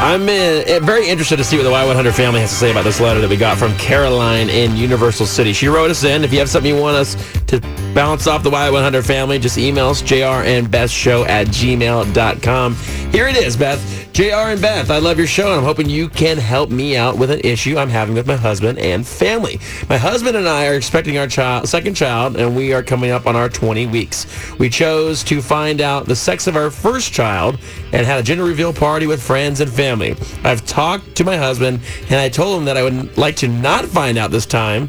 I'm uh, very interested to see what the Y100 family has to say about this letter that we got from Caroline in Universal City. She wrote us in. If you have something you want us to bounce off the Y100 family, just email us, jr and Beth show at gmail.com. Here it is, Beth. JR and Beth, I love your show, and I'm hoping you can help me out with an issue I'm having with my husband and family. My husband and I are expecting our child, second child, and we are coming up on our 20 weeks. We chose to find out the sex of our first child and had a gender reveal party with friends and family. I've talked to my husband, and I told him that I would like to not find out this time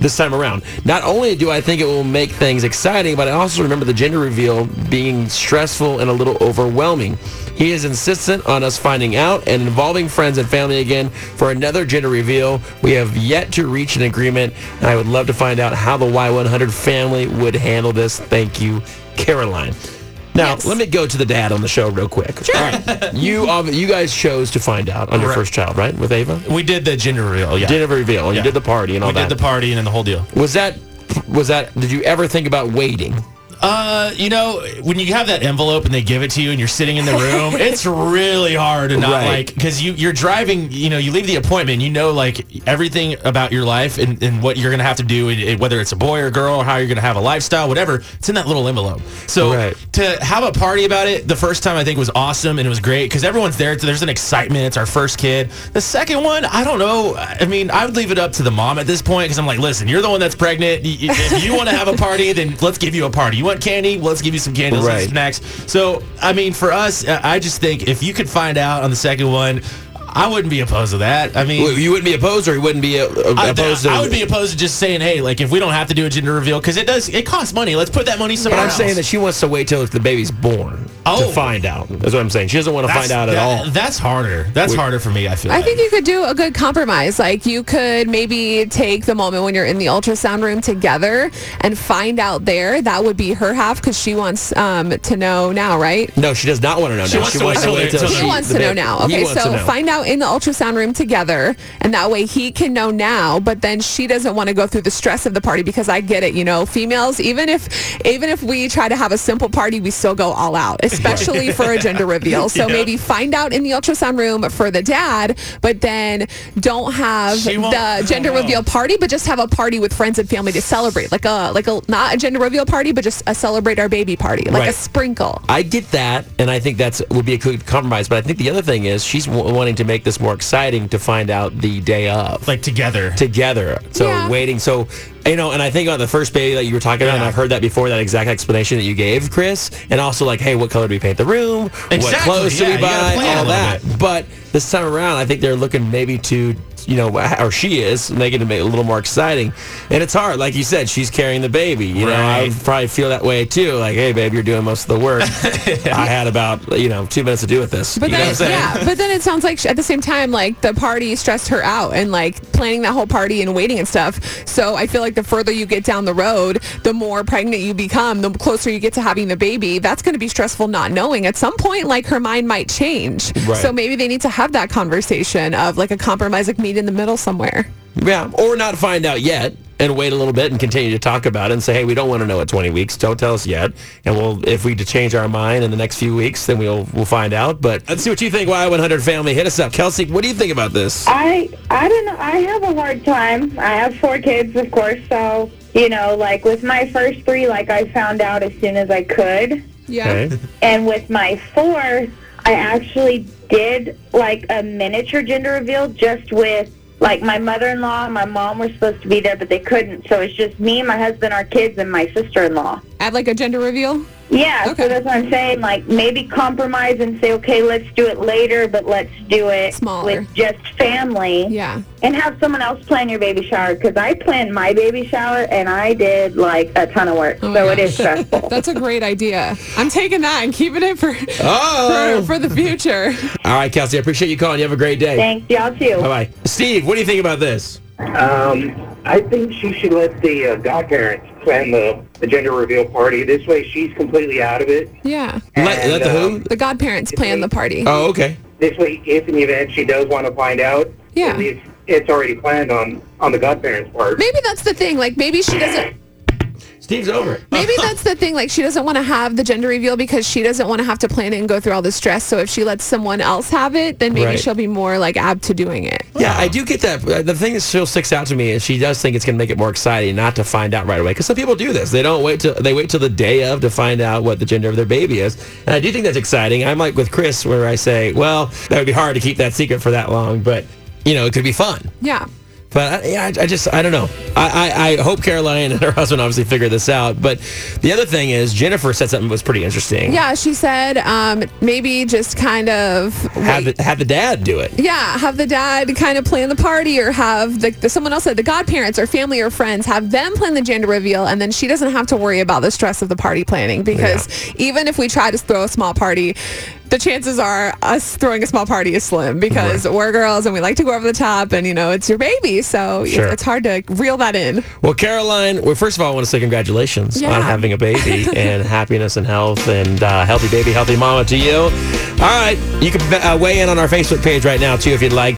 this time around. Not only do I think it will make things exciting, but I also remember the gender reveal being stressful and a little overwhelming. He is insistent on us finding out and involving friends and family again for another gender reveal. We have yet to reach an agreement, and I would love to find out how the Y100 family would handle this. Thank you, Caroline. Now, Yes. let me go to the dad on the show real quick. Right. You, you guys chose to find out on your Right. first child, right? With Ava? We did the gender reveal. Yeah. Gender reveal, and you did the party and all we that. We did the party and then the whole deal. was that, was that, did you ever think about waiting? Uh, you know, when you have that envelope and they give it to you and you're sitting in the room, it's really hard to not Right. like because you you're driving. You know, you leave the appointment. You know, like everything about your life and, and what you're gonna have to do, and- whether it's a boy or girl, or how you're gonna have a lifestyle, whatever. It's in that little envelope. So Right. to have a party about it, the first time I think was awesome and it was great because everyone's there. There's an excitement. It's our first kid. The second one, I don't know. I mean, I would leave it up to the mom at this point because I'm like, listen, you're the one that's pregnant. If you want to have a party, then let's give you a party. You want candy? Let's give you some candy. Let's Right. some snacks. So, I mean, for us, I just think if you could find out on the second one, I wouldn't be opposed to that. I mean, Well, You wouldn't be opposed, or you wouldn't be uh, I, opposed to. I would be opposed to just saying, hey, like if we don't have to do a gender reveal because it does, it costs money. Let's put that money somewhere. But somewhere I'm else. saying that she wants to wait till the baby's born Oh. to find out. That's what I'm saying. She doesn't want to find out at that- all. That's harder. That's harder for me. I feel. I like. think you could do a good compromise. Like you could maybe take the moment when you're in the ultrasound room together and find out there. That would be her half because she wants um, to know now, right? No, she does not want to know She now. wants to wait till they- till He She- wants to know now. Okay, so know. find out in the ultrasound room together, and that way he can know now. But then she doesn't want to go through the stress of the party because I get it. You know, females, even if even if we try to have a simple party, we still go all out, especially for a gender reveal. So Yeah. maybe find out in the ultrasound room for the dad, but then don't have She won't- I the gender reveal party, but just have a party with friends and family to celebrate, like a like a not a gender reveal party, but just a celebrate our baby party, like a sprinkle. I get that, and I think that's would be a good compromise. But I think the other thing is she's w- wanting to make this more exciting to find out the day of like together. together. So Yeah. waiting. So you know, and I think about the first baby that you were talking about, and I've heard that before. That exact explanation that you gave, Chris, and also like, hey, what color do we paint the room? What Exactly, clothes do we buy? All that. bit. But this time around, I think they're looking maybe to. You know, or she is making it a little more exciting, and it's hard. Like you said, she's carrying the baby. You know, I would probably feel that way too. Like, hey, babe, you're doing most of the work. I had about you know two minutes to do with this. But you know then, what I'm yeah, but then it sounds like she, at the same time, like the party stressed her out and like planning that whole party and waiting and stuff. So I feel like the further you get down the road, the more pregnant you become, the closer you get to having the baby. That's going to be stressful not knowing. At some point, like her mind might change. Right. So maybe they need to have that conversation of like a compromise, like meet in the middle somewhere. Yeah, or not find out yet and wait a little bit and continue to talk about it and say, hey, we don't want to know at 20 weeks. Don't tell us yet. And we'll, if we change our mind in the next few weeks, then we'll we'll find out. But let's see what you think. Y100 family, hit us up. Kelsey, what do you think about this? I I don't know. I have a hard time. I have four kids, of course. So you know, like with my first three, like I found out as soon as I could, Yeah. Okay. and with my fourth, I actually did like a miniature gender reveal just with. Like my mother-in-law and my mom were supposed to be there, but they couldn't. So it's just me, my husband, our kids, and my sister-in-law. Add like a gender reveal. Yeah, Okay. so that's what I'm saying. Like maybe compromise and say, okay, let's do it later, but let's do it Smaller. with just family. Yeah. And have someone else plan your baby shower because I planned my baby shower and I did like a ton of work, Oh so it gosh. is stressful. That's a great idea. I'm taking that and keeping it for Oh! for, for the future. All right, Kelsey, I appreciate you calling. You have a great day. Thanks, y'all too. Bye-bye. Steve, what do you think about this? Um, I think she should let the uh, godparents plan the, the gender reveal party. This way, she's completely out of it. Yeah. Let, And, let the who? um, The godparents plan the party. Oh, okay. This way, if in the event she does want to find out, Yeah. at least it's already planned on on the godparents' part. Maybe that's the thing. Like maybe she doesn't. Over. Maybe that's the thing. Like, she doesn't want to have the gender reveal because she doesn't want to have to plan it and go through all the stress. So if she lets someone else have it, then maybe Right. she'll be more like apt to doing it. Yeah, I do get that. The thing that still sticks out to me is she does think it's going to make it more exciting not to find out right away. Because some people do this; they don't wait till they wait till the day of to find out what the gender of their baby is. And I do think that's exciting. I'm like with Chris, where I say, well, that would be hard to keep that secret for that long, but you know, it could be fun. Yeah. But I, yeah, I, I just I don't know. I, I, I hope Caroline and her husband obviously figure this out. But the other thing is Jennifer said something that was pretty interesting. Yeah, she said um, maybe just kind of Have the, have the dad do it. Yeah, have the dad kind of plan the party or have the, the someone else said the godparents or family or friends have them plan the gender reveal and then she doesn't have to worry about the stress of the party planning because even if we try to throw a small party, the chances are us throwing a small party is slim because we're girls and we like to go over the top and you know it's your baby so Sure. it's hard to reel that in. Well, Caroline, well, first of all, I want to say congratulations Yeah. on having a baby and happiness and health and uh, healthy baby, healthy mama to you. All right. You can uh, weigh in on our Facebook page right now, too, if you'd like.